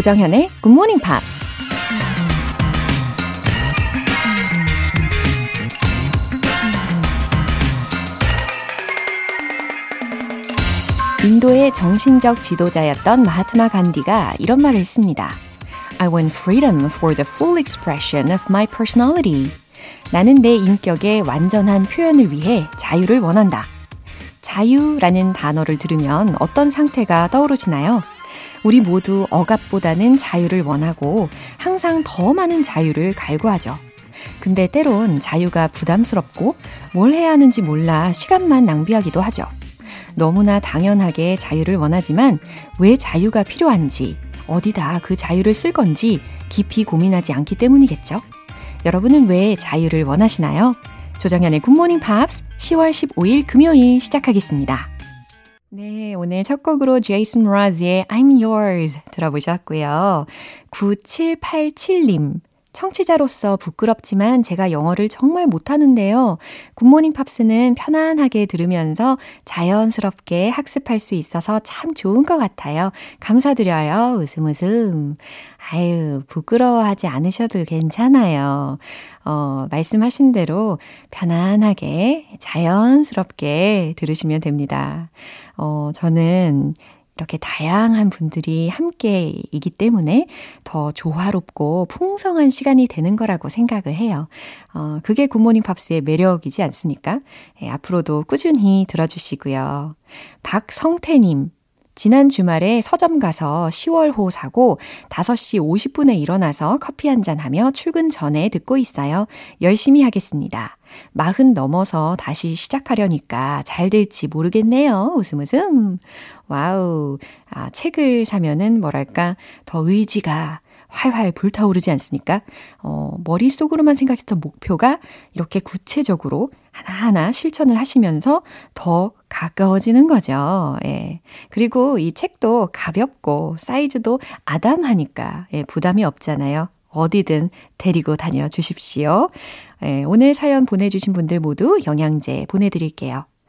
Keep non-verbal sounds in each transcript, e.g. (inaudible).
조정현의 Good Morning Pops. 인도의 정신적 지도자였던 마하트마 간디가 이런 말을 했습니다. I want freedom for the full expression of my personality. 나는 내 인격의 완전한 표현을 위해 자유를 원한다. 자유라는 단어를 들으면 어떤 상태가 떠오르시나요? 우리 모두 억압보다는 자유를 원하고 항상 더 많은 자유를 갈구하죠. 근데 때론 자유가 부담스럽고 뭘 해야 하는지 몰라 시간만 낭비하기도 하죠. 너무나 당연하게 자유를 원하지만 왜 자유가 필요한지, 어디다 그 자유를 쓸 건지 깊이 고민하지 않기 때문이겠죠. 여러분은 왜 자유를 원하시나요? 조정현의 굿모닝 팝스 10월 15일 금요일 시작하겠습니다. 네, 오늘 첫 곡으로 제이슨 라즈의 I'm Yours 들어보셨고요. 9787님. 청취자로서 부끄럽지만 제가 영어를 정말 못하는데요. 굿모닝 팝스는 편안하게 들으면서 자연스럽게 학습할 수 있어서 참 좋은 것 같아요. 감사드려요. 웃음 웃음. 아유, 부끄러워하지 않으셔도 괜찮아요. 어, 말씀하신 대로 편안하게 자연스럽게 들으시면 됩니다. 어, 저는 이렇게 다양한 분들이 함께이기 때문에 더 조화롭고 풍성한 시간이 되는 거라고 생각을 해요. 어, 그게 굿모닝 팝스의 매력이지 않습니까? 예, 앞으로도 꾸준히 들어주시고요. 박성태님, 지난 주말에 서점 가서 10월호 사고 5시 50분에 일어나서 커피 한 잔 하며 출근 전에 듣고 있어요. 열심히 하겠습니다. 마흔 넘어서 다시 시작하려니까 잘 될지 모르겠네요. 웃음 웃음. Wow. 아, 책을 사면은 뭐랄까, 더 의지가 활활 불타오르지 않습니까? 어, 머릿속으로만 생각했던 목표가 이렇게 구체적으로 하나하나 실천을 하시면서 더 가까워지는 거죠. 예. 그리고 이 책도 가볍고 사이즈도 아담하니까 예, 부담이 없잖아요. 어디든 데리고 다녀 주십시오. 예, 오늘 사연 보내주신 분들 모두 영양제 보내드릴게요.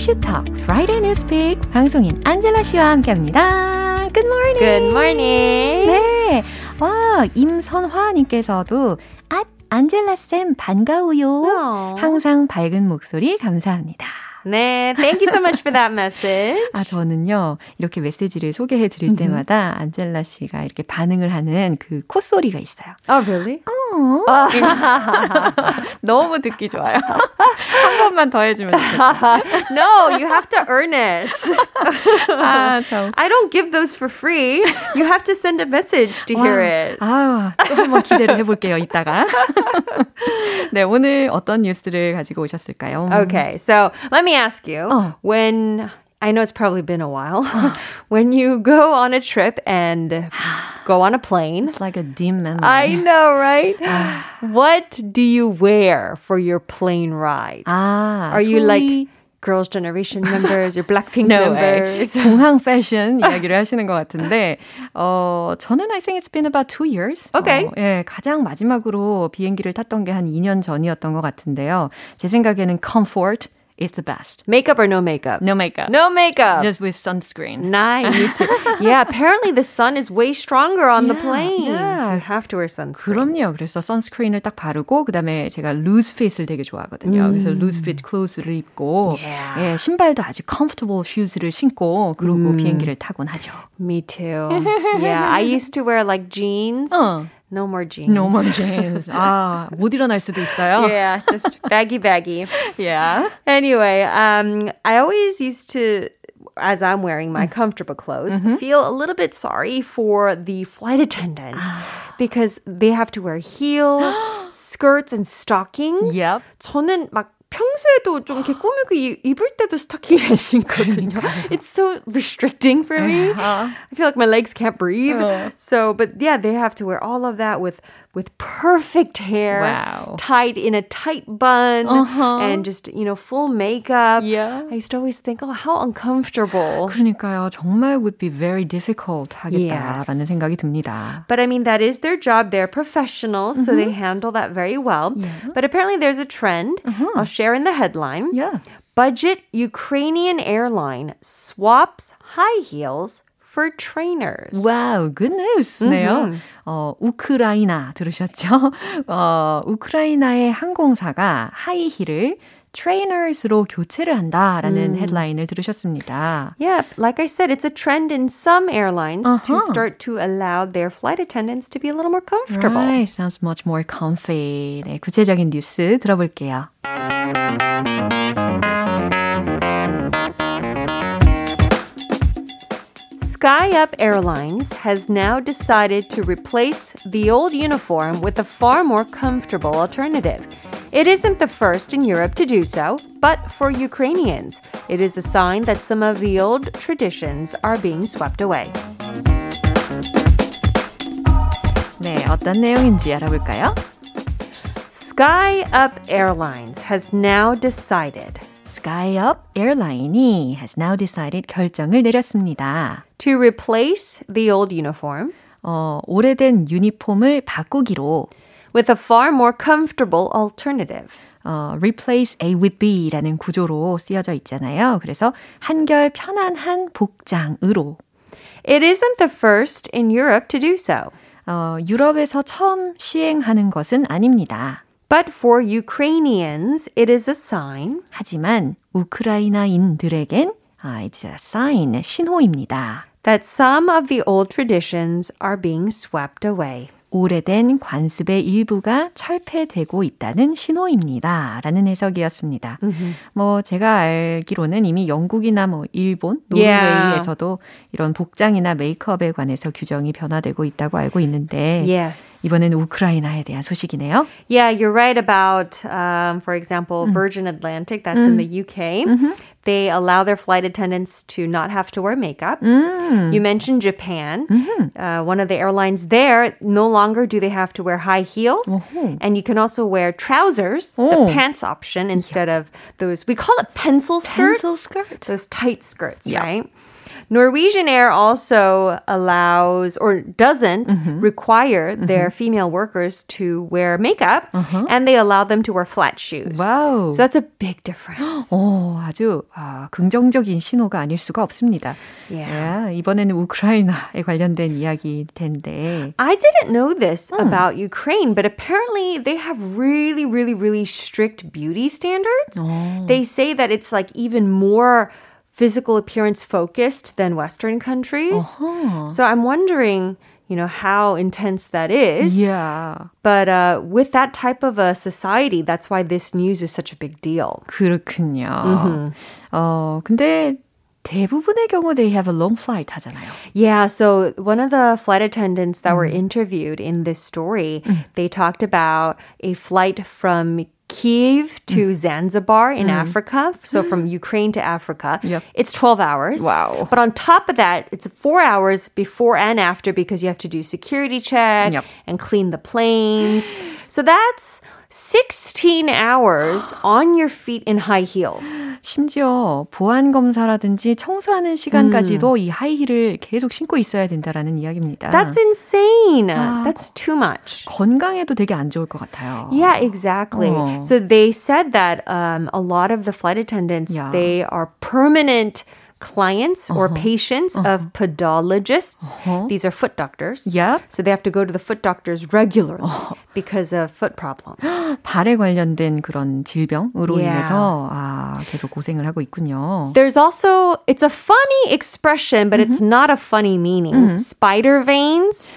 이슈톡 Friday Newspeak 방송인 안젤라 씨와 함께합니다. Good morning. Good morning. 네. 와 임선화 님께서도 앗 안젤라 쌤 반가워요. Oh. 항상 밝은 목소리 감사합니다. 네, thank you so much for that message. 아, 저는요, 이렇게 메시지를 소개해 드릴 때마다 안젤라 씨가 이렇게 반응을 하는 그 콧소리가 있어요. Oh, really? 어. 너무 듣기 좋아요. 한 번만 더 해주면 좋겠어요. no, you have to earn it. 아, 참. I don't give those for free. You have to send a message to hear it. 아, 또 한 번 기대를 해볼게요, 이따가. 네, 오늘 어떤 뉴스를 가지고 오셨을까요? Okay, so let me ask you Oh. when I know it's probably been a while. (laughs) when you go on a trip and go on a plane. It's like a dim memory. I know, right? (sighs) what do you wear for your plane ride? 아, Are you 소위- like Girls' Generation members or Blackpink No (laughs) way. members? 공항 패션 이야기를 하시는 것 같은데, 어, 저는 I think it's been about two years. Okay. 어, 예, 가장 마지막으로 비행기를 탔던 게 한 2년 전이었던 것 같은데요. 제 생각에는 comfort is the best. Makeup or no makeup? No makeup. No makeup. Just with sunscreen. Nice. Me too. (laughs) yeah, apparently the sun is way stronger on the Yeah, plane. yeah. You have to wear sunscreen. 그럼요. 그래서 선스크린을 딱 바르고 그다음에 제가 루즈 핏을 되게 좋아하거든요. 그래서 루즈 핏 클로즈를 입고 Yeah. 예, 신발도 아주 comfortable shoes를 신고 그러고 비행기를 타곤 하죠. Me too. yeah, I used to wear like jeans. 어. No more jeans. No more jeans. (laughs) 아, 못 일어날 수도 있어요. Yeah, just baggy, baggy. (laughs) Yeah. Anyway, um, I always used to, as I'm wearing my comfortable clothes, feel a little bit sorry for the flight attendants because they have to wear heels, (gasps) skirts, and stockings. Yep. 저는 막 평소에도 좀 이렇게 꾸미고 이- 입을 때도 스타킹을 신거든요. It's so restricting for me. I feel like my legs can't breathe. So, but yeah, they have to wear all of that with with perfect hair, Wow. tied in a tight bun, and just you know full makeup. Yeah. I used to always think, oh, how uncomfortable. 그러니까요. 정말 would be very difficult 하겠다라는 Yes. 생각이 듭니다. But I mean, that is their job. They're professionals, so they handle that very well. But apparently, there's a trend. I'll share in the headline. Yeah. Budget Ukrainian airline swaps high heels for trainers. 와우, good news네요. 어, 우크라이나 들으셨죠? 어, 우크라이나의 항공사가 하이힐을 트레이너스로 교체를 한다라는 헤드라인을 들으셨습니다. Yeah, like I said, it's a trend in some airlines to Uh-huh. start to allow their flight attendants to be a little more comfortable. Right, sounds much more comfy. 네, 구체적인 뉴스 들어볼게요. SkyUp Airlines has now decided to replace the old uniform with a far more comfortable alternative. It isn't the first in Europe to do so, but for Ukrainians, it is a sign that some of the old traditions are being swept away. 네, 어떤 내용인지 알아볼까요? SkyUp Airlines has now decided SkyUp Airline이 has now decided 결정을 내렸습니다. to replace the old uniform 어, 오래된 유니폼을 바꾸기로 with a far more comfortable alternative. 어, replace A with B라는 구조로 쓰여져 있잖아요. 그래서 한결 편안한 복장으로 It isn't the first in Europe to do so. 어, 유럽에서 처음 시행하는 것은 아닙니다. But for Ukrainians, it is a sign 하지만 우크라이나인들에겐 아, it's a sign, 신호입니다. that some of the old traditions are being swept away. 오래된 관습의 일부가 철폐되고 있다는 신호입니다. 라는 해석이었습니다. 뭐, 제가 알기로는 이미 영국이나 뭐, 일본, 노르웨이에서도 이런 복장이나 메이크업에 관해서 규정이 변화되고 있다고 알고 있는데, Yes. 이번엔 우크라이나에 대한 소식이네요. Yeah, you're right about, um, for example, Virgin Atlantic, that's in the UK. They allow their flight attendants to not have to wear makeup. You mentioned Japan. Uh, one of the airlines there, no longer do they have to wear high heels. And you can also wear trousers, Oh. the pants option, instead of those, we call it pencil skirts. Pencil skirt. Those tight skirts, Yeah. right? Norwegian Air also allows or doesn't Mm-hmm. require their female workers to wear makeup and they allow them to wear flat shoes. Uh-huh. 와우. So that's a big difference. 오, (gasps) 아주 아, 긍정적인 신호가 아닐 수가 없습니다. Yeah. 예, 이번에는 우크라이나에 관련된 이야기일 텐데. I didn't know this about Ukraine, but apparently they have really, really, really strict beauty standards. They say that it's like even more physical appearance focused than Western countries. So I'm wondering, you know, how intense that is. 이야, But uh, with that type of a society, that's why this news is such a big deal. 그렇군요. 어, 근데 대부분의 경우 they have a long flight 하잖아요. Yeah, so one of the flight attendants that were interviewed in this story, they talked about a flight from Kiev to mm. Zanzibar in mm. Africa. So from Ukraine to Africa. Yep. It's 12 hours. Wow. But on top of that, it's four hours before and after because you have to do security check Yep. and clean the planes. (gasps) So that's 16 hours on your feet in high heels. 심지어 보안 검사라든지 청소하는 시간까지도 음. 이 하이힐을 계속 신고 있어야 된다라는 이야기입니다. That's insane. 아, That's too much. 건강에도 되게 안 좋을 것 같아요. Yeah, exactly. 어. So they said that um, a lot of the flight attendants yeah. they are permanent clients or uh-huh. patients uh-huh. of podologists. Uh-huh. These are foot doctors. Yeah. So they have to go to the foot doctors regularly uh-huh. because of foot problems. (gasps) 발에 관련된 그런 질병으로 yeah. 인해서 아, 계속 고생을 하고 있군요. There's also it's a funny expression but mm-hmm. it's not a funny meaning. Mm-hmm. Spider veins.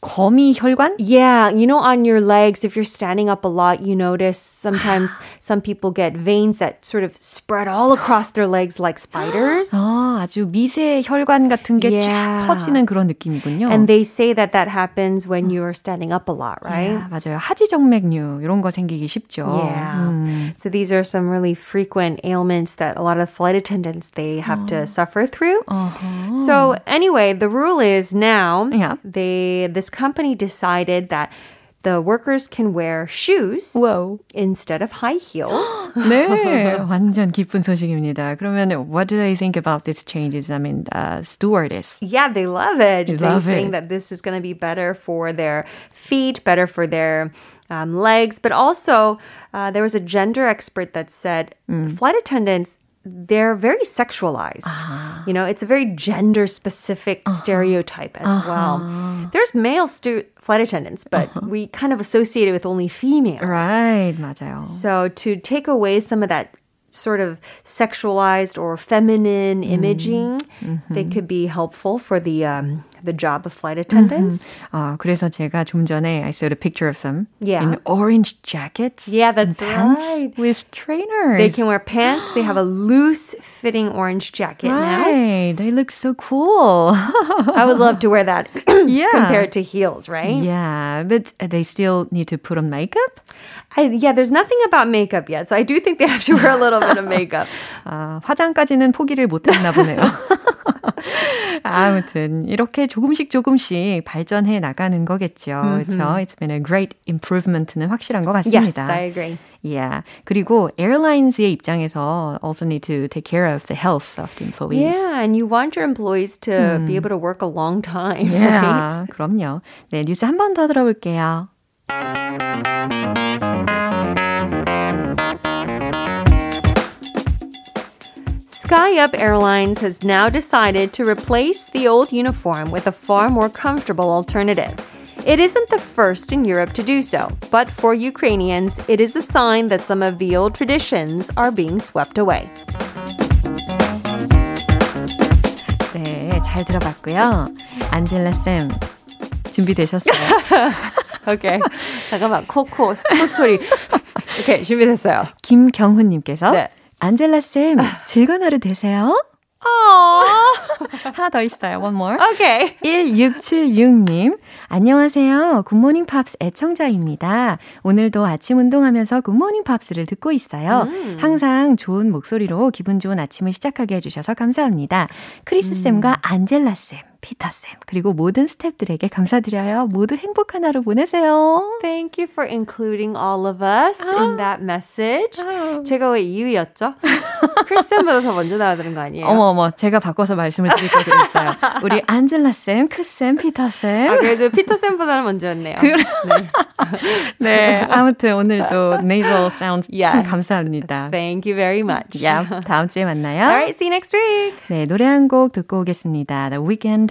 거미 혈관? Yeah, you know, on your legs, if you're standing up a lot, you notice sometimes (gasps) some people get veins that sort of spread all across their legs like spiders. (gasps) 아, 아주 미세 혈관 같은 게 yeah. 퍼지는 그런 느낌이군요. And they say that that happens when you are standing up a lot, right? Yeah, 맞아요. 하지정맥류 이런 거 생기기 쉽죠. Yeah. 음. So these are some really frequent ailments that a lot of flight attendants they have to suffer through. Uh-huh. So anyway, the rule is now yeah. they this company decided that the workers can wear shoes Whoa. instead of high heels. (gasps) 네, (laughs) 완전 기쁜 소식입니다. 그러면 what do they think about these changes? I mean, uh, stewardess. Yeah, they love it. They They're saying it. that this is going to be better for their feet, better for their um, legs, but also uh, there was a gender expert that said mm. flight attendants they're very sexualized. Uh-huh. You know, it's a very gender specific uh-huh. stereotype as uh-huh. well. There's male stu- flight attendants, but uh-huh. we kind of associate it with only females. Right, 맞아요. So to take away some of that sort of sexualized or feminine mm. imaging, mm-hmm. they could be helpful for the um, the job of flight attendants. Mm-hmm. 아, 그래서 제가 좀 전에 I showed a picture of them yeah. in orange jackets. Yeah, that's pants right. With trainers. They can wear pants. they have a loose (gasps) fitting orange jacket right. now. They look so cool. (laughs) I would love to wear that (clears throat) yeah. compared to heels, right? Yeah, but they still need to put on makeup? I, yeah, there's nothing about makeup yet, so I do think they have to wear a little bit of makeup. (laughs) 아, 화장까지는 포기를 못했나 보네요. (laughs) 아무튼 이렇게 조금씩 조금씩 발전해 나가는 거겠죠. 그렇죠? It's been a great improvement는 확실한 것 같습니다. Yes, I agree. Yeah. 그리고 airlines의 입장에서 also need to take care of the health of the employees. Yeah, and you want your employees to 음. be able to work a long time, yeah, right? 그럼요. 네, 뉴스 한 번 더 들어볼게요. SkyUp Airlines has now decided to replace the old uniform with a far more comfortable alternative. It isn't the first in Europe to do so, but for Ukrainians, it is a sign that some of the old traditions are being swept away. 네, 잘 들어봤고요. 안젤라 쌤, 준비되셨어요? 오케이. (laughs) 잠깐만, 코코, 콧소리. (laughs) 오케이, 준비됐어요. 김경훈님께서 네. 안젤라 쌤, 즐거운 하루 되세요. (laughs) 하나 더 있어요. One more. Okay. 1676님. 안녕하세요. 굿모닝 팝스 애청자입니다. 오늘도 아침 운동하면서 굿모닝 팝스를 듣고 있어요. 음. 항상 좋은 목소리로 기분 좋은 아침을 시작하게 해주셔서 감사합니다. 크리스 쌤과 음. 안젤라 쌤. 피터쌤, 그리고 모든 스탭들에게 감사드려요. 모두 행복한 하루 보내세요. Thank you for including all of us 아. in that message. 아. 제가 왜 이유였죠? (laughs) 크리스쌤보다 더 먼저 나와야 되는 거 아니에요? 어머, 어머, 제가 바꿔서 말씀을 드릴 거 그랬어요. 우리 안젤라쌤, 크쌤, 피터쌤. 아, 그래도 피터쌤보다는 먼저였네요. 네. 네, 아무튼 오늘도 (laughs) nasal sounds yes. 참 감사합니다. Thank you very much. Yeah, 다음 주에 만나요. Alright, see you next week. 네, 노래 한 곡 듣고 오겠습니다. The Weeknd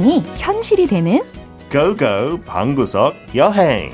상상이 현실이 되는 고고 방구석 여행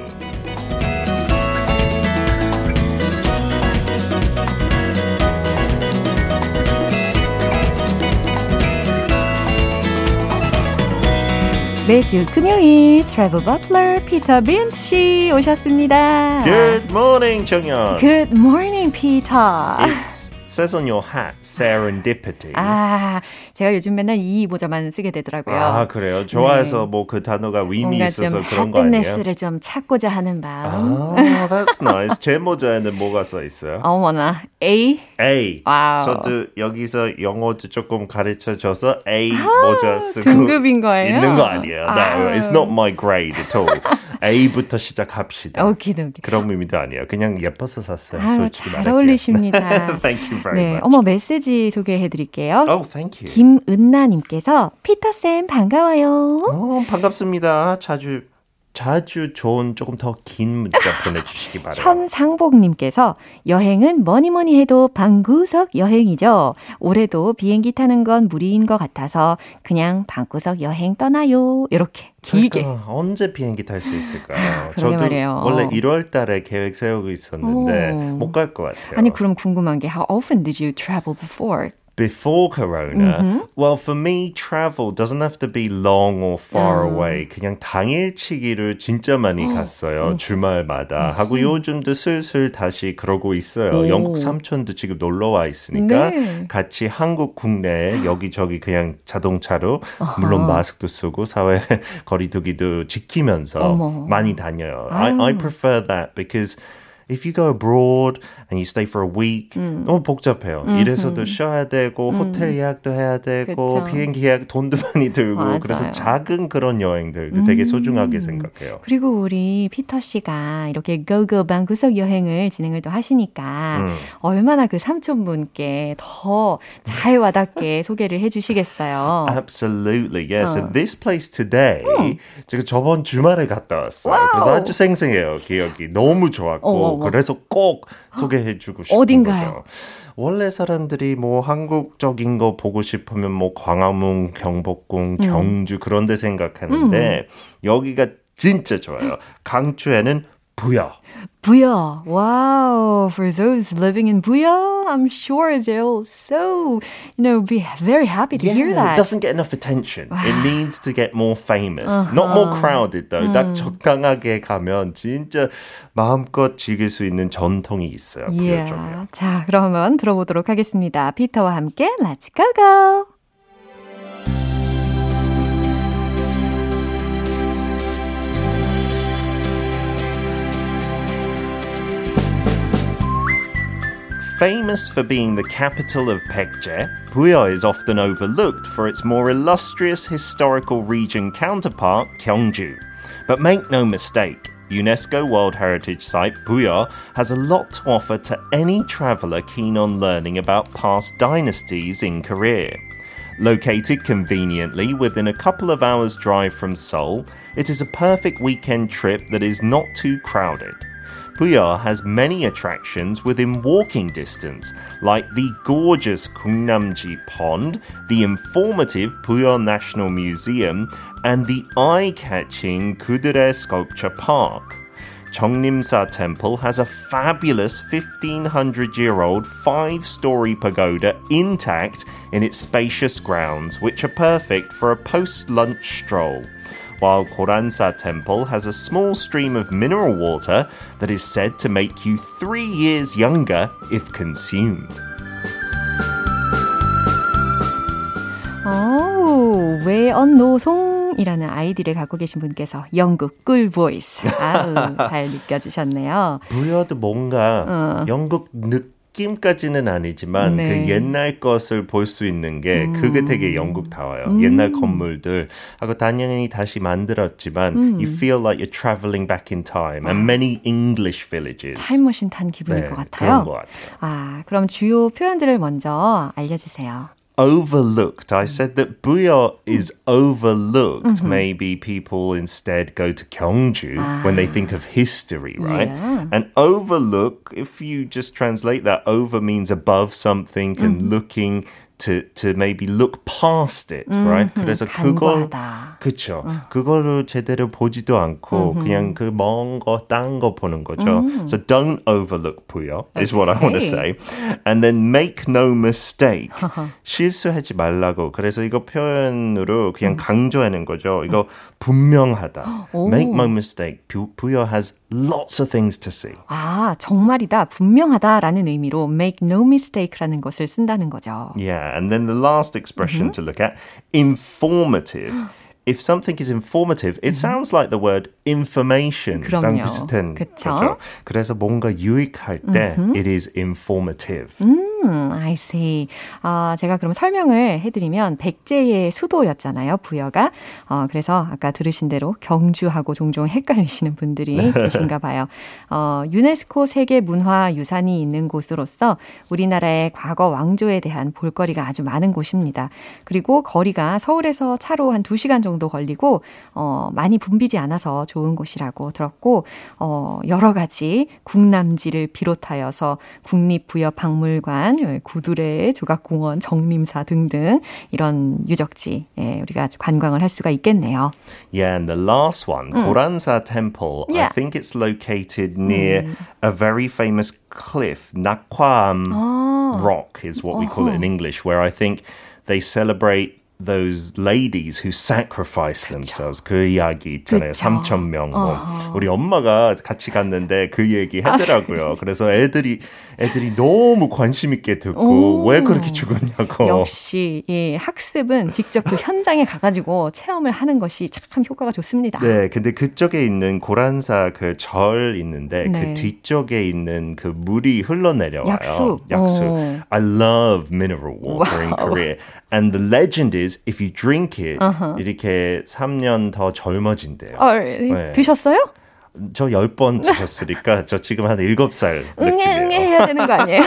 매주 금요일 트래블 버틀러 피터 빈스 씨 오셨습니다. Good morning, 정연. Good morning, Peter. It's says on your hat serendipity. 아, 제가 요즘 맨날 이 모자만 쓰게 되더라고요. 아, 그래요? 좋아해서 네. 뭐그 단어가 의미 있어서 그런 거 아니에요? happiness를 좀 찾고자 하는 마음. 아, that's nice. 제 모자에는 뭐가 써 있어요? 어머나, A? A. Wow. 저도 여기서 영어도 조금 가르쳐 줘서 A 모자 쓰고 등급인 거예요? 있는 거 아니에요. No, it's not my grade at all. A부터 시작합시다. (laughs) Okie-dokie. 그런 의미도 아니에요. 그냥 예뻐서 샀어요. 아유, 솔직히 잘 어울리십니다. (laughs) Thank you very 네, much. 어머 메시지 소개해 드릴게요. Oh, thank you. 김은나 님께서 피터 쌤 반가워요. 어, 반갑습니다. 자주 자주 좋은 조금 더 긴 문자 (laughs) 보내주시기 바랍니다. 현상복님께서 여행은 뭐니 뭐니 해도 방구석 여행이죠. 올해도 비행기 타는 건 무리인 것 같아서 그냥 방구석 여행 떠나요. 이렇게 길게. 그러니까 언제 비행기 탈 수 있을까요? (laughs) 저도 말이에요. 원래 1월 달에 계획 세우고 있었는데 못 갈 것 같아요. 아니 그럼 궁금한 게 How often did you travel before? Before Corona, Mm-hmm. well, for me, travel doesn't have to be long or far 음. away. 그냥 당일치기를 진짜 많이 갔어요. 음. 주말마다. 하고 요즘도 슬슬 다시 그러고 있어요. 오. 영국 삼촌도 지금 놀러 와 있으니까 네. 같이 한국 국내에 여기저기 그냥 자동차로 물론 마스크도 쓰고 사회 (laughs) 거리두기도 지키면서 어머. 많이 다녀요. I, I prefer that because if you go abroad and you stay for a week, 너무 복잡해요. 이래서도 쉬어야 되고, 호텔 예약도 해야 되고, 그쵸. 비행기 예약 돈도 (laughs) 많이 들고, 맞아요. 그래서 작은 그런 여행들도 되게 소중하게 생각해요. 그리고 우리 피터 씨가 이렇게 고고 방 구석 여행을 진행을 또 하시니까 음. 얼마나 그 삼촌분께 더 잘 와닿게 (laughs) 소개를 해주시겠어요. Absolutely, yes. And this place today, 제가 저번 주말에 갔다 왔어요. 그래서 Wow. 아주 생생해요, 기억이. 너무 좋았고, 어머, 어머. 그래서 꼭 소개 해주고 싶은 어딘가요? 거죠. 원래 사람들이 뭐 한국적인 거 보고 싶으면 뭐 광화문, 경복궁, 경주 그런 데 생각하는데 여기가 진짜 좋아요. 강추에는 부여. 부여. Wow. For those living in Buyeo, I'm sure they'll so, you know, be very happy to hear it that. doesn't get enough attention. It needs to get more famous. Not more crowded though. 딱 적당하게 가면 진짜 마음껏 즐길 수 있는 전통이 있어요. 부여 쪽에. Yeah. 자, 그러면 들어보도록 하겠습니다. 피터와 함께 Let's go go. Famous for being the capital of Pekje, Buya is often overlooked for its more illustrious historical region counterpart, Gyeongju. But make no mistake, UNESCO World Heritage Site Buya has a lot to offer to any traveller keen on learning about past dynasties in Korea. Located conveniently within a couple of hours' drive from Seoul, it is a perfect weekend trip that is not too crowded. Buya has many attractions within walking distance, like the gorgeous Kungnamji Pond, the informative Buya National Museum, and the eye-catching Kudure Sculpture Park. Cheongnim-sa Temple has a fabulous 1500-year-old five-story pagoda intact in its spacious grounds, which are perfect for a post-lunch stroll while Goransa Temple has a small stream of mineral water that is said to make you three years younger if consumed. 오, 외언노송이라는 아이디를 갖고 계신 분께서 영국 꿀 voice. 아우, 잘 느껴주셨네요. 부여도 뭔가 영국 느낌까지는 아니지만 네. 그 옛날 것을 볼 수 있는 게 그게 되게 영국다워요. 옛날 건물들 하고 당연히 다시 만들었지만 you feel like you're traveling back in time and many English villages. 타임머신 탄 기분일 네, 것 같아요. 그런 것 같아요. 아, 그럼 주요 표현들을 먼저 알려 주세요. Overlooked. I said that Buyo is mm. overlooked. Mm-hmm. Maybe people instead go to Gyeongju when they think of history, ah, right? Yeah. And overlook, if you just translate that, over means above something and mm-hmm. looking to to maybe look past it, right? 그래서 그걸 그렇죠. 어. 그거를 제대로 보지도 않고 음흠. 그냥 그 먼 거, 딴 거 보는 거죠. 음. So don't overlook 부여 is okay. what I want to say. And then make no mistake. 실수하지 말라고. 그래서 이거 표현으로 그냥 음. 강조하는 거죠. 이거 분명하다. make no mistake. 부, 부여 has lots of things to see. 아, 정말이다. 분명하다라는 의미로 make no mistake라는 것을 쓴다는 거죠. Yeah, and then the last expression mm-hmm. to look at informative. (gasps) if something is informative, it sounds like the word information랑 비슷한 그쵸? 거죠. 그래서 뭔가 유익할 때 mm-hmm. it is informative. 음. I see. 아, 제가 그럼 설명을 해드리면 백제의 수도였잖아요, 부여가. 어, 그래서 아까 들으신 대로 경주하고 종종 헷갈리시는 분들이 계신가 봐요. 어, 유네스코 세계 문화 유산이 있는 곳으로서 우리나라의 과거 왕조에 대한 볼거리가 아주 많은 곳입니다. 그리고 거리가 서울에서 차로 한 2시간 정도 걸리고 어, 많이 붐비지 않아서 좋은 곳이라고 들었고 어, 여러 가지 국남지를 비롯하여서 국립부여박물관 구두레, 조각공원, 정림사 등등 이런 유적지 예, 우리가 관광을 할 수가 있겠네요. Yeah, and the last one, 음. 고란사 Temple. Yeah. I think it's located near 음. a very famous cliff, Nakwam 아. Rock is what we call it in English, where I think they celebrate those ladies who sacrifice themselves 그 이야기 있잖아요. 3천 명. 뭐. 우리 엄마가 같이 갔는데 그 얘기 하더라고요. 그래서 애들이 애들이 너무 관심 있게 듣고 오. 왜 그렇게 죽었냐고. 역시 예, 학습은 직접 그 현장에 가가지고 체험을 하는 것이 참 효과가 좋습니다. 네, 근데 그쪽에 있는 고란사 그 절 있는데 그 네. 그 뒤쪽에 있는 그 물이 흘러내려와요. 약수. 약수. 오. I love mineral water wow. in Korea. And the legend is if you drink it uh-huh. 이렇게 3년 더 젊어진대요. 어, 네. 드셨어요? 저 10번 드셨으니까 저 지금 한 7살 응애 응애 해야 되는 거 아니에요?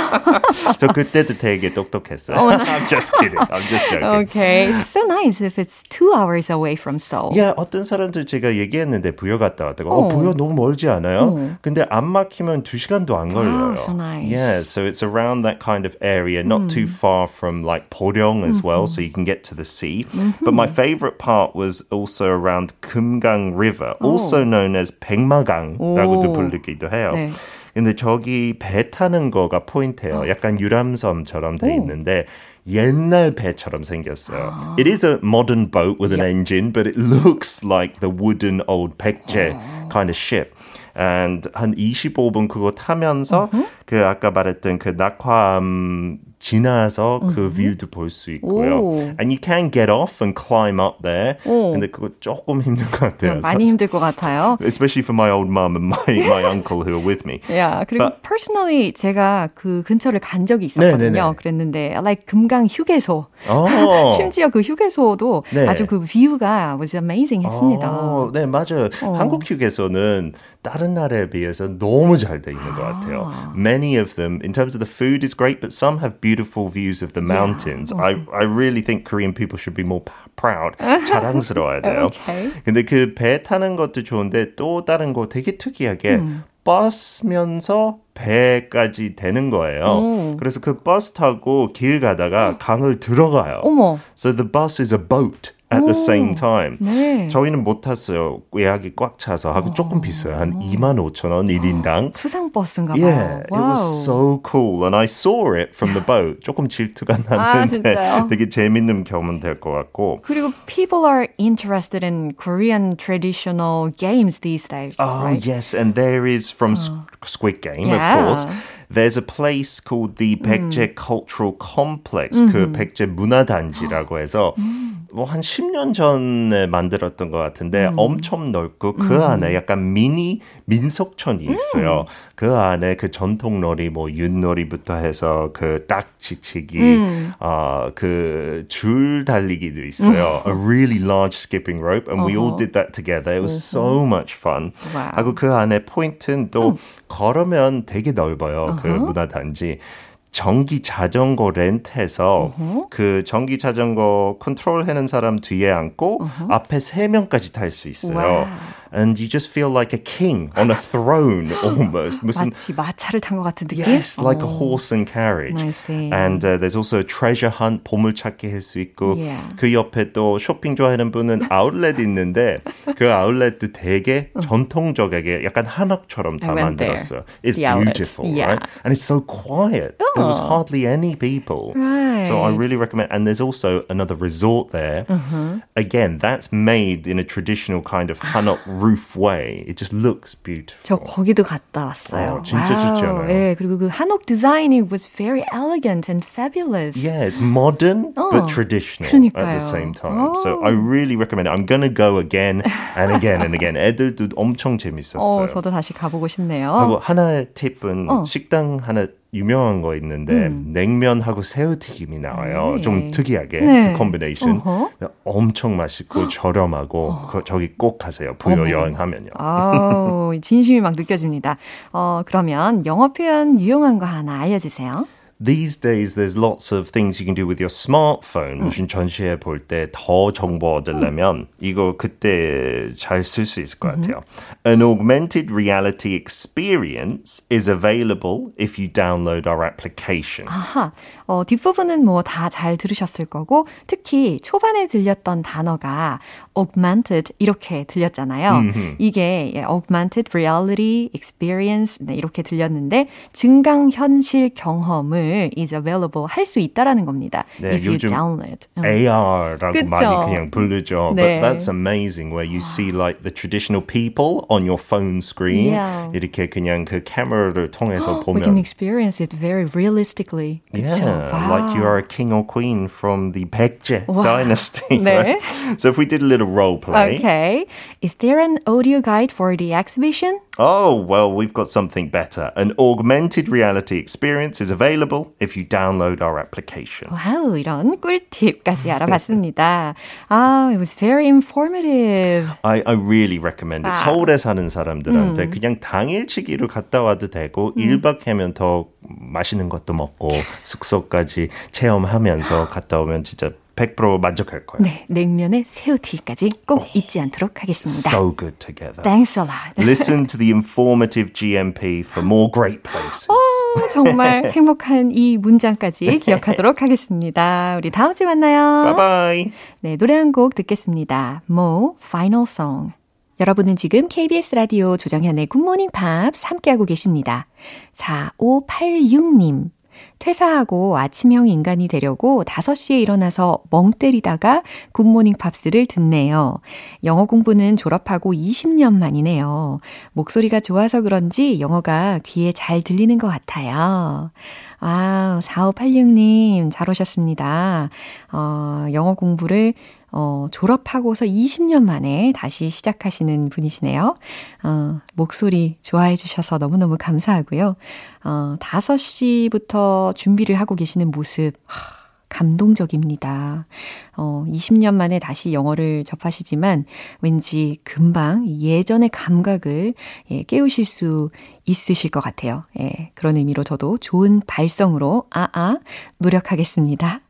저 그때도 되게 똑똑했어요. Oh, I'm just kidding. I'm just joking. Okay. It's so nice if it's two hours away from Seoul. Yeah, 어떤 사람들 제가 얘기했는데 부여 갔다 왔다고. 어, 부여 너무 멀지 않아요? 어. 근데 안 막히면 2시간도 안 걸려요. Oh, so nice. Yeah, so it's around that kind of area, not mm. too far from like Poryong as mm-hmm. well, so you can get to the sea. Mm-hmm. But my favorite part was also around Kumgang River, oh. also known as 백마 한강라고도 부르기도 해요. 네. 근데 저기 배 타는 거가 포인트예요. 약간 유람선처럼 돼 있는데 옛날 배처럼 생겼어요. 아. It is a modern boat with an yep. engine, but it looks like the wooden old 백제 kind of ship. And 한 25분 그거 타면서 uh-huh. 그 아까 말했던 그 낙화암 지나서 그 mm-hmm. 뷰도 볼 수 있고요. 오. And you can get off and climb up there. 오. 근데 그거 조금 힘든 것 같아요. 많이 힘들 것 같아요. Especially for my old mom and my, my uncle who are with me. Yeah, 그리고 But, personally 제가 그 근처를 간 적이 있었거든요. 네네네. 그랬는데 like 금강 휴게소. Oh. 심지어 그 휴게소도 네. 아주 그 뷰가 was amazing 했습니다. Oh, 네, 맞아요. 어. 한국 휴게소는 다른 나라에 비해서 너무 잘 돼 있는 것 같아요. Many of them, in terms of the food, is great, but some have beautiful views of the mountains. Yeah. I, I really think Korean people should be more proud. (laughs) 자랑스러워야 돼요. okay. 근데 그 배 타는 것도 좋은데 또 다른 거 되게 특이하게 음. 버스면서 배까지 되는 거예요. 오. 그래서 그 버스 타고 길 가다가 강을 들어가요. 어머. So the bus is a boat. at the same time. 네. 저희는 못 탔어요. 예약이 꽉 차서 하고 조금 비싸요. 한 2만 5천 원 1인당. 수상 버스인가 봐요. Yeah, it was so cool. And I saw it from the boat. 조금 질투가 났는데 아, 되게 재밌는 경험 될것 같고. 그리고 people are interested in Korean traditional games these days. Oh, right? yes. And there is from uh, Squid Game, yeah. of course. there's a place called the 백제 음. Cultural Complex, 음. 그 백제 문화단지라고 해서 음. 뭐한 10년 전에 만들었던 것 같은데 음. 엄청 넓고 그 음. 안에 약간 미니 민속촌이 있어요. 음. 그 안에 그 전통놀이 뭐 윷놀이부터 해서 그 딱지치기, 음. 어그 줄 달리기도 있어요. A really large skipping rope, and we all did that together. It was so much fun. 하고 그 안에 포인트는 또 걸으면 되게 넓어요. 그 문화단지. 전기 자전거 렌트해서 uh-huh. 그 전기 자전거 컨트롤 하는 사람 뒤에 앉고 uh-huh. 앞에 세 명까지 탈 수 있어요. Wow. and you just feel like a king on a throne (gasps) almost. 무슨 마치 마차를 탄 것 같은 느낌? Yes, like oh. a horse and carriage. I see. And uh, there's also a treasure hunt, 보물찾기 할 수 있고 yeah. 그 옆에 또 쇼핑 좋아하는 분은 아울렛 있는데 그 아울렛도 되게 전통적이게 약간 한옥처럼 다 만들었어요. It's beautiful, yeah. right? And it's so quiet. Oh. There was hardly any people. Right. So I really recommend. And there's also another resort there. Uh-huh. Again, that's made in a traditional kind of hanok roof way. It just looks beautiful. 저 거기도 갔다 왔어요. 어, 진짜 wow. 좋잖아요. 네, 그리고 그 한옥 디자인이 was very elegant and fabulous. Yeah, it's modern 어, but traditional 그러니까요. at the same time. 오. So I really recommend it. I'm gonna go again and again and again. 애들도 엄청 재밌었어요. 어, 저도 다시 가보고 싶네요. 하고 하나의 팁은 어. 식당 하나 유명한 거 있는데 음. 냉면하고 새우튀김이 나와요. 네. 좀 특이하게 네. 그 콤비네이션 엄청 맛있고 어. 저렴하고 어. 그, 저기 꼭 가세요. 부여 어머. 여행하면요. 아, 진심이 막 느껴집니다. 어, 그러면 영어 표현 유용한 거 하나 알려주세요. These days, there's lots of things you can do with your smartphone. 무슨 전시회 볼 때 더 정보 얻으려면 이거 그때 잘 쓸 수 있을 것 같아요. An augmented reality experience is available if you download our application. 아하, 어, 뒷부분은 뭐 다 잘 들으셨을 거고 특히 초반에 들렸던 단어가 augmented 이렇게 들렸잖아요. 음흠. 이게 augmented reality experience 네, 이렇게 들렸는데 증강 현실 경험을 is available 할 수 있다라는 겁니다. 네, if you download. AR라고 그쵸? 많이 그냥 부르죠. 네. But that's amazing where you see like the traditional people on your phone screen yeah. 이렇게 그냥 그 카메라를 통해서 보면 we can experience it very realistically. 그쵸? Yeah, wow. like you are a king or queen from the Baekje wow. dynasty. (laughs) 네. Right? So if we did a little role play. Okay. Is there an audio guide for the exhibition? Oh, well, we've got something better. An augmented reality experience is available if you download our application. 와우, 이런 꿀팁까지 (laughs) 알아봤습니다. ah, it was very informative. I, I really recommend it. 아. 서울에 사는 사람들한테 음. 그냥 당일치기로 갔다 와도 되고 음. 1박 하면 더 맛있는 것도 먹고 숙소까지 체험하면서 갔다 오면 진짜 100% 만족할 거예요. 네, 냉면에 새우튀기까지 꼭 oh, 잊지 않도록 하겠습니다. So good together. Thanks a lot. (laughs) Listen to the informative GMP for more great places. 오, 정말 행복한 이 문장까지 기억하도록 하겠습니다. 우리 다음 주에 만나요. Bye bye. 네, 노래 한 곡 듣겠습니다. MØ Final Song. 여러분은 지금 KBS 라디오 조정현의 굿모닝 팝스 함께하고 계십니다. 4586님. 퇴사하고 아침형 인간이 되려고 5시에 일어나서 멍 때리다가 굿모닝 팝스를 듣네요. 영어 공부는 졸업하고 20년 만이네요. 목소리가 좋아서 그런지 영어가 귀에 잘 들리는 것 같아요. 아, 4586님, 잘 오셨습니다. 어, 영어 공부를 어, 졸업하고서 20년 만에 다시 시작하시는 분이시네요. 어, 목소리 좋아해 주셔서 너무너무 감사하고요. 어, 5시부터 준비를 하고 계시는 모습, 하, 감동적입니다. 어, 20년 만에 다시 영어를 접하시지만 왠지 금방 예전의 감각을 예, 깨우실 수 있으실 것 같아요. 예, 그런 의미로 저도 좋은 발성으로 아아 노력하겠습니다.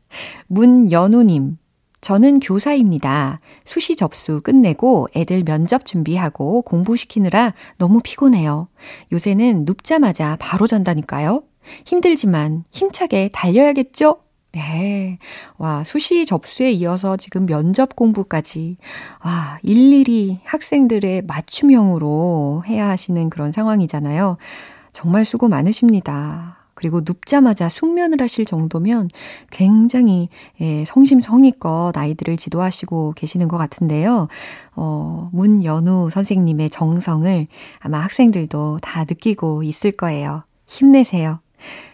문연우님, 저는 교사입니다. 수시 접수 끝내고 애들 면접 준비하고 공부시키느라 너무 피곤해요. 요새는 눕자마자 바로 잔다니까요. 힘들지만 힘차게 달려야겠죠? 네. 와, 수시 접수에 이어서 지금 면접 공부까지, 와, 일일이 학생들의 맞춤형으로 해야 하시는 그런 상황이잖아요. 정말 수고 많으십니다. 그리고 눕자마자 숙면을 하실 정도면 굉장히 예, 성심성의껏 아이들을 지도하시고 계시는 것 같은데요. 어, 문연우 선생님의 정성을 아마 학생들도 다 느끼고 있을 거예요. 힘내세요.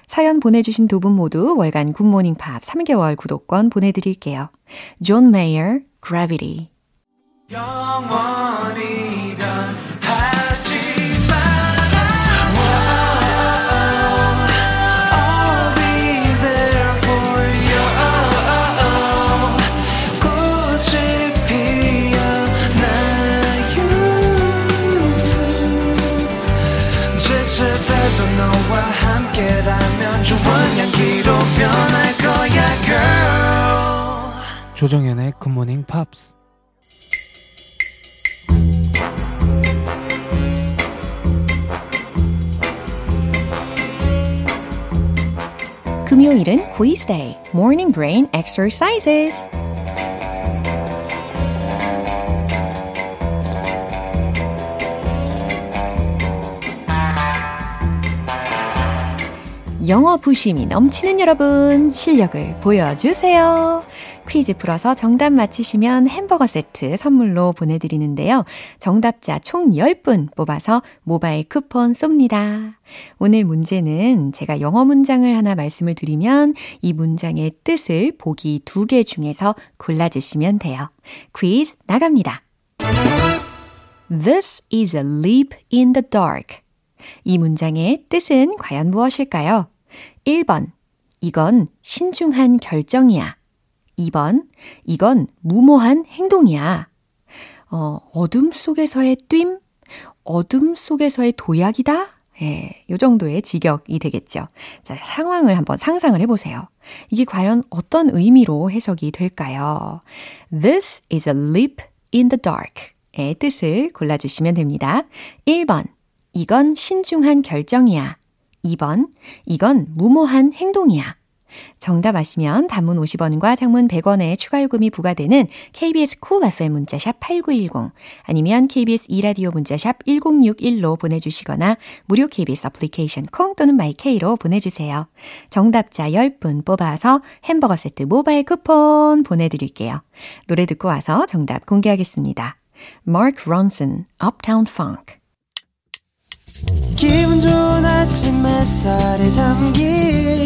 사연 보내주신 두 분 모두 월간 굿모닝 팝 3개월 구독권 보내드릴게요. 존 메이어, Gravity. 조정현의 굿모닝 팝스 금요일은 quiz day, morning brain exercises. 영어 부심이 넘치는 여러분, 실력을 보여주세요. 퀴즈 풀어서 정답 맞히시면 햄버거 세트 선물로 보내드리는데요. 정답자 총 10분 뽑아서 모바일 쿠폰 쏩니다. 오늘 문제는 제가 영어 문장을 하나 말씀을 드리면 이 문장의 뜻을 보기 두 개 중에서 골라주시면 돼요. 퀴즈 나갑니다. This is a leap in the dark. 이 문장의 뜻은 과연 무엇일까요? 1번. 이건 신중한 결정이야. 2번. 이건 무모한 행동이야. 어, 어둠 속에서의 뜀? 어둠 속에서의 도약이다? 예, 요 정도의 직역이 되겠죠. 자, 상황을 한번 상상을 해보세요. 이게 과연 어떤 의미로 해석이 될까요? This is a leap in the dark. 의 뜻을 골라주시면 됩니다. 1번. 이건 신중한 결정이야. 2번, 이건 무모한 행동이야. 정답 아시면 단문 50원과 장문 100원의 추가 요금이 부과되는 KBS 쿨 cool FM 문자샵 8910 아니면 KBS 2라디오 문자샵 1061로 보내주시거나 무료 KBS 애플리케이션 콩 또는 마이케이로 보내주세요. 정답자 10분 뽑아서 햄버거 세트 모바일 쿠폰 보내드릴게요. 노래 듣고 와서 정답 공개하겠습니다. Mark Ronson, Uptown Funk 기분 좋은 아침 햇살에 담긴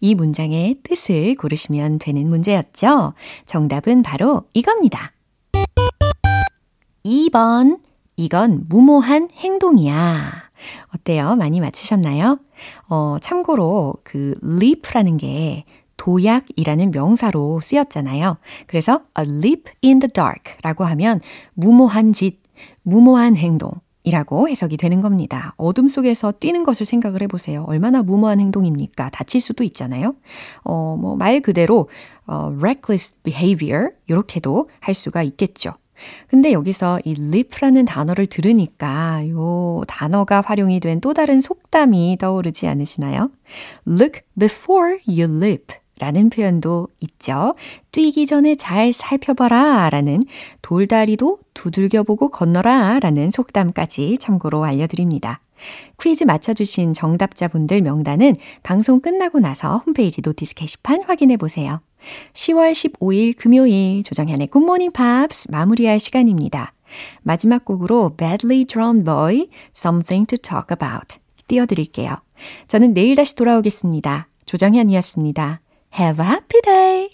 이 문장의 뜻을 고르시면 되는 문제였죠. 정답은 바로 이겁니다. 2번. 이건 무모한 행동이야. 어때요? 많이 맞추셨나요? 어, 참고로 그 leap라는 게 도약이라는 명사로 쓰였잖아요. 그래서 a leap in the dark 라고 하면 무모한 짓, 무모한 행동, 이라고 해석이 되는 겁니다. 어둠 속에서 뛰는 것을 생각을 해보세요. 얼마나 무모한 행동입니까? 다칠 수도 있잖아요. 어, 뭐, 말 그대로, 어, reckless behavior, 이렇게도 할 수가 있겠죠. 근데 여기서 이 leap라는 단어를 들으니까 요 단어가 활용이 된 또 다른 속담이 떠오르지 않으시나요? Look before you leap. 라는 표현도 있죠. 뛰기 전에 잘 살펴봐라 라는 돌다리도 두들겨보고 건너라 라는 속담까지 참고로 알려드립니다. 퀴즈 맞춰주신 정답자분들 명단은 방송 끝나고 나서 홈페이지 notice 게시판 확인해 보세요. 10월 15일 금요일 조정현의 굿모닝 팝스 마무리할 시간입니다. 마지막 곡으로 Badly Drawn Boy, Something to Talk About 띄워드릴게요. 저는 내일 다시 돌아오겠습니다. 조정현이었습니다. Have a happy day!